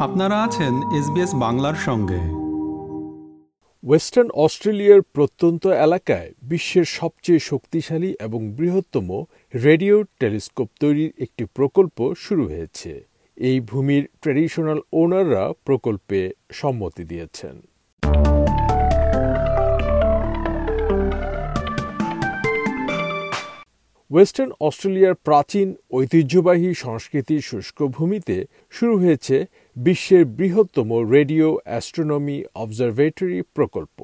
আপনারা আছেন এসবিএস বাংলার সঙ্গে। ওয়েস্টার্ন অস্ট্রেলিয়ার প্রত্যন্ত এলাকায় বিশ্বের সবচেয়ে শক্তিশালী এবং বৃহত্তম রেডিও টেলিস্কোপ তৈরির একটি প্রকল্প শুরু হয়েছে। এই ভূমির ট্র্যাডিশনাল ওনাররা প্রকল্পে সম্মতি দিয়েছেন। ওয়েস্টার্ন অস্ট্রেলিয়ার প্রাচীন ঐতিহ্যবাহী সংস্কৃতির শুষ্ক ভূমিতে শুরু হয়েছে বিশ্বের বৃহত্তম রেডিও অ্যাস্ট্রোনমি অবজারভেটরি প্রকল্প।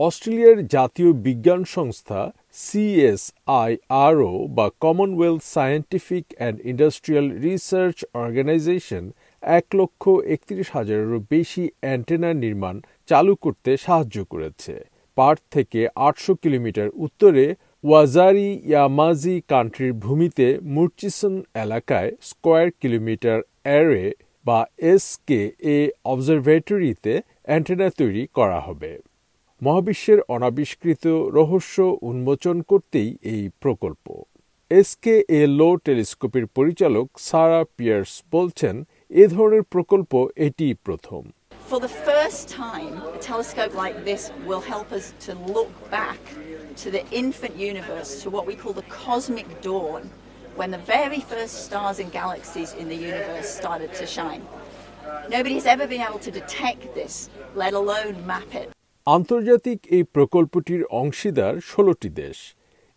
অস্ট্রেলিয়ার জাতীয় বিজ্ঞান সংস্থা সিএসআইআরও বা Commonwealth Scientific and Industrial Research Organisation এক লক্ষ একত্রিশ হাজারেরও বেশি অ্যান্টেনা নির্মাণ চালু করতে সাহায্য করেছে। পার্থ থেকে আটশো কিলোমিটার উত্তরে ওয়াজারি ইয়ামাজি কান্ট্রির ভূমিতে মুরচিসন এলাকায় স্কোয়ার কিলোমিটার অ্যারে বা এসকে এ অবজারভেটরিতে অ্যান্টেনা তৈরি করা হবে। মহাবিশ্বের অনাবিষ্কৃত রহস্য উন্মোচন করতেই এই প্রকল্প। এসকে এ লো টেলিস্কোপের পরিচালক সারা পিয়ার্স বলছেন এ ধরনের প্রকল্প এটি প্রথম। For the first time, a telescope like this will help us to look back to the infant universe, to what we call the cosmic dawn, when the very first stars and galaxies in the universe started to shine. Nobody has ever been able to detect this, let alone map it. আন্তর্জাতিক এই প্রকল্পটির অংশীদার ষোলোটি দেশ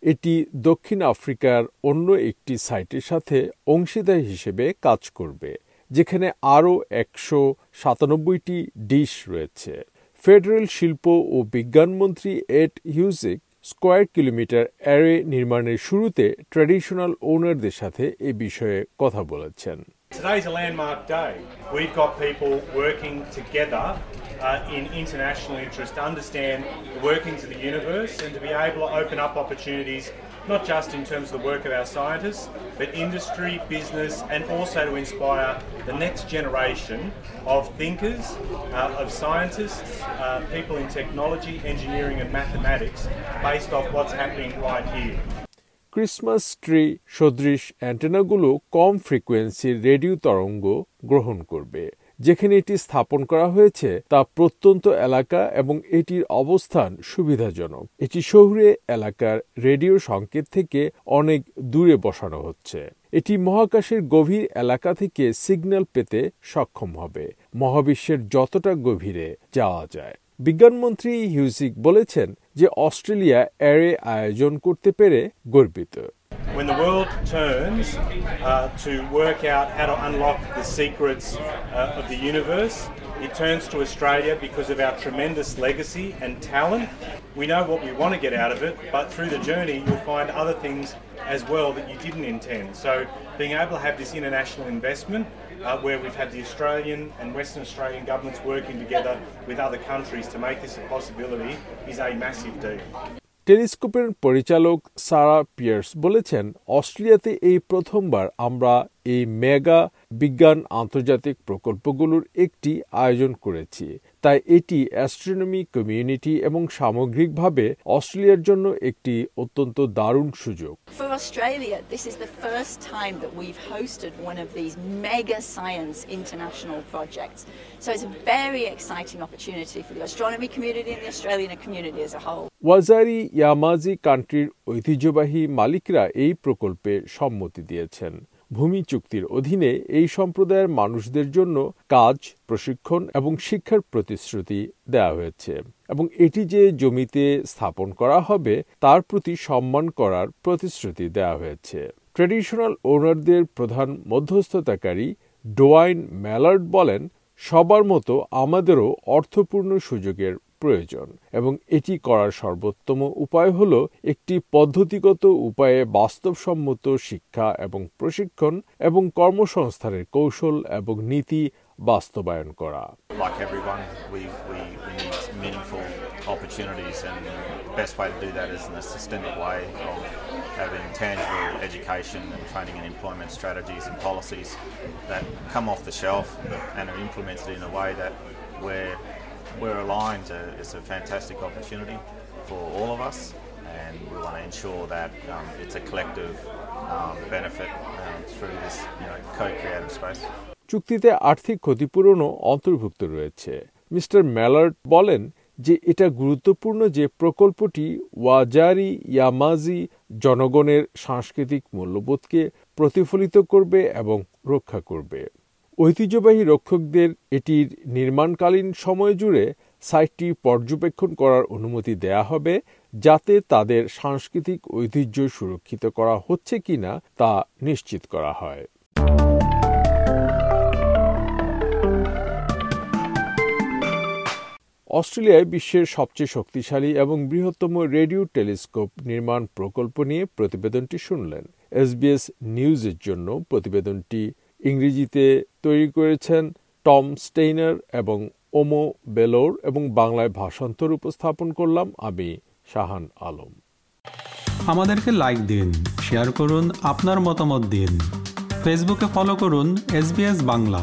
এটি দক্ষিণ আফ্রিকার অন্য একটি সাইটের সাথে অংশীদার হিসেবে কাজ করবে যেখানে আরও একশো সাতানব্বইটি ডিশ রয়েছে ফেডারেল শিল্প ও বিজ্ঞানমন্ত্রী Ed Husic square kilometre array নির্মাণের শুরুতে ট্র্যাডিশনাল ওনারদের সাথে এ বিষয়ে কথা বলেছেন Today's a landmark day. We've got people working together uh, in international interest to understand the workings of the universe and to be able to open up opportunities not just in terms of the work of our scientists, but industry, business, and also to inspire the next generation of thinkers, uh, of scientists, uh, people in technology, engineering, and mathematics based off what's happening right here. Christmas tree সদৃশ অ্যান্টেনাগুলো কম ফ্রিকোয়েন্সির radio তরঙ্গ গ্রহণ করবে যেখানে এটি স্থাপন করা হয়েছে তা প্রত্যন্ত এলাকা এবং এটির অবস্থান সুবিধাজনক। এটি শহুরে এলাকার রেডিও সংকেত থেকে অনেক দূরে বসানো হচ্ছে। এটি মহাকাশের গভীর এলাকা থেকে সিগন্যাল পেতে সক্ষম হবে। মহাবিশ্বের যতটা গভীরে যাওয়া যায়। বিজ্ঞানমন্ত্রী হিউজিক বলেছেন যে অস্ট্রেলিয়া অ্যারে আয়োজন করতে পেরে গর্বিত। When the world turns uh, to work out how to unlock the secrets uh, of the universe, it turns to Australia because of our tremendous legacy and talent. We know what we want to get out of it, but through the journey, you'll find other things as well that you didn't intend. So, being able to have this international investment uh, where we've had the Australian and Western Australian governments working together with other countries to make this a possibility is a massive deal. টেলিস্কোপের পরিচালক সারা pears বলেছেন অস্ট্রেলিয়াতে এই প্রথমবার আমরা এই mega বিজ্ঞান আন্তর্জাতিক প্রকল্পগুলোর একটি আয়োজন করেছি তাই এটি অ্যাস্ট্রোনমি কমিউনিটি এবং সামগ্রিকভাবে অস্ট্রেলিয়ার জন্য একটি অত্যন্ত দারুণ সুযোগ For Australia, this is the first time that we've hosted one of these mega science international projects. So it's a very exciting opportunity for the astronomy community and the Australian community as a whole. ওয়াজারি ইয়ামাজি কান্ট্রির ঐতিহ্যবাহী মালিকরা এই প্রকল্পে সম্মতি দিয়েছেন ভূমি চুক্তির অধীনে এই সম্প্রদায়ের মানুষদের জন্য কাজ, প্রশিক্ষণ এবং শিক্ষার প্রতিশ্রুতি দেওয়া হয়েছে এবং এটি যে জমিতে স্থাপন করা হবে তার প্রতি সম্মান করার প্রতিশ্রুতি দেওয়া হয়েছে। ট্রেডিশনাল ওনারদের প্রধান মধ্যস্থতাকারী ডোয়াইন ম্যালার্ড বলেন, সবার মতো আমাদেরও অর্থপূর্ণ সুযোগের প্রয়োজন এবং এটি করার সর্বোত্তম উপায় হল একটি পদ্ধতিগত উপায়ে বাস্তবসম্মত শিক্ষা এবং প্রশিক্ষণ এবং কর্মসংস্থানের কৌশল এবং নীতি বাস্তবায়ন করা opportunities, and the best way to do that is in a systemic way of having tangible education and training and employment strategies and policies that come off the shelf and are implemented in a way that we're, we're aligned. To, it's a fantastic opportunity for all of us, and we want to ensure that um, it's a collective um, benefit um, through this you know, co-creative space. চুক্তিতে আর্থিক ক্ষতিপূরণও অন্তর্ভুক্ত রয়েছে mister ম্যালার্ট বলেন যে এটা গুরুত্বপূর্ণ যে প্রকল্পটি ওয়াজারি ইয়ামাজি জনগণের সাংস্কৃতিক মূল্যবোধকে প্রতিফলিত করবে এবং রক্ষা করবে ঐতিহ্যবাহী রক্ষকদের এটির নির্মাণকালীন সময় জুড়ে সাইটটি পর্যবেক্ষণ করার অনুমতি দেয়া হবে যাতে তাদের সাংস্কৃতিক ঐতিহ্য সুরক্ষিত করা হচ্ছে কিনা তা নিশ্চিত করা হয়। অস্ট্রেলিয়ায় বিশ্বের সবচেয়ে শক্তিশালী এবং বৃহত্তম রেডিও টেলিস্কোপ নির্মাণ প্রকল্প নিয়ে প্রতিবেদনটি শুনলেন। এসবিএস নিউজের জন্য প্রতিবেদনটি ইংরেজিতে তৈরি করেছেন টম স্টেইনার এবং ওমো বেলোর এবং বাংলায় ভাষান্তর উপস্থাপন করলাম আমি শাহান আলম। আমাদেরকে লাইক দিন শেয়ার করুন, আপনার মতামত দিন। ফেসবুকে ফলো করুন এস বাংলা।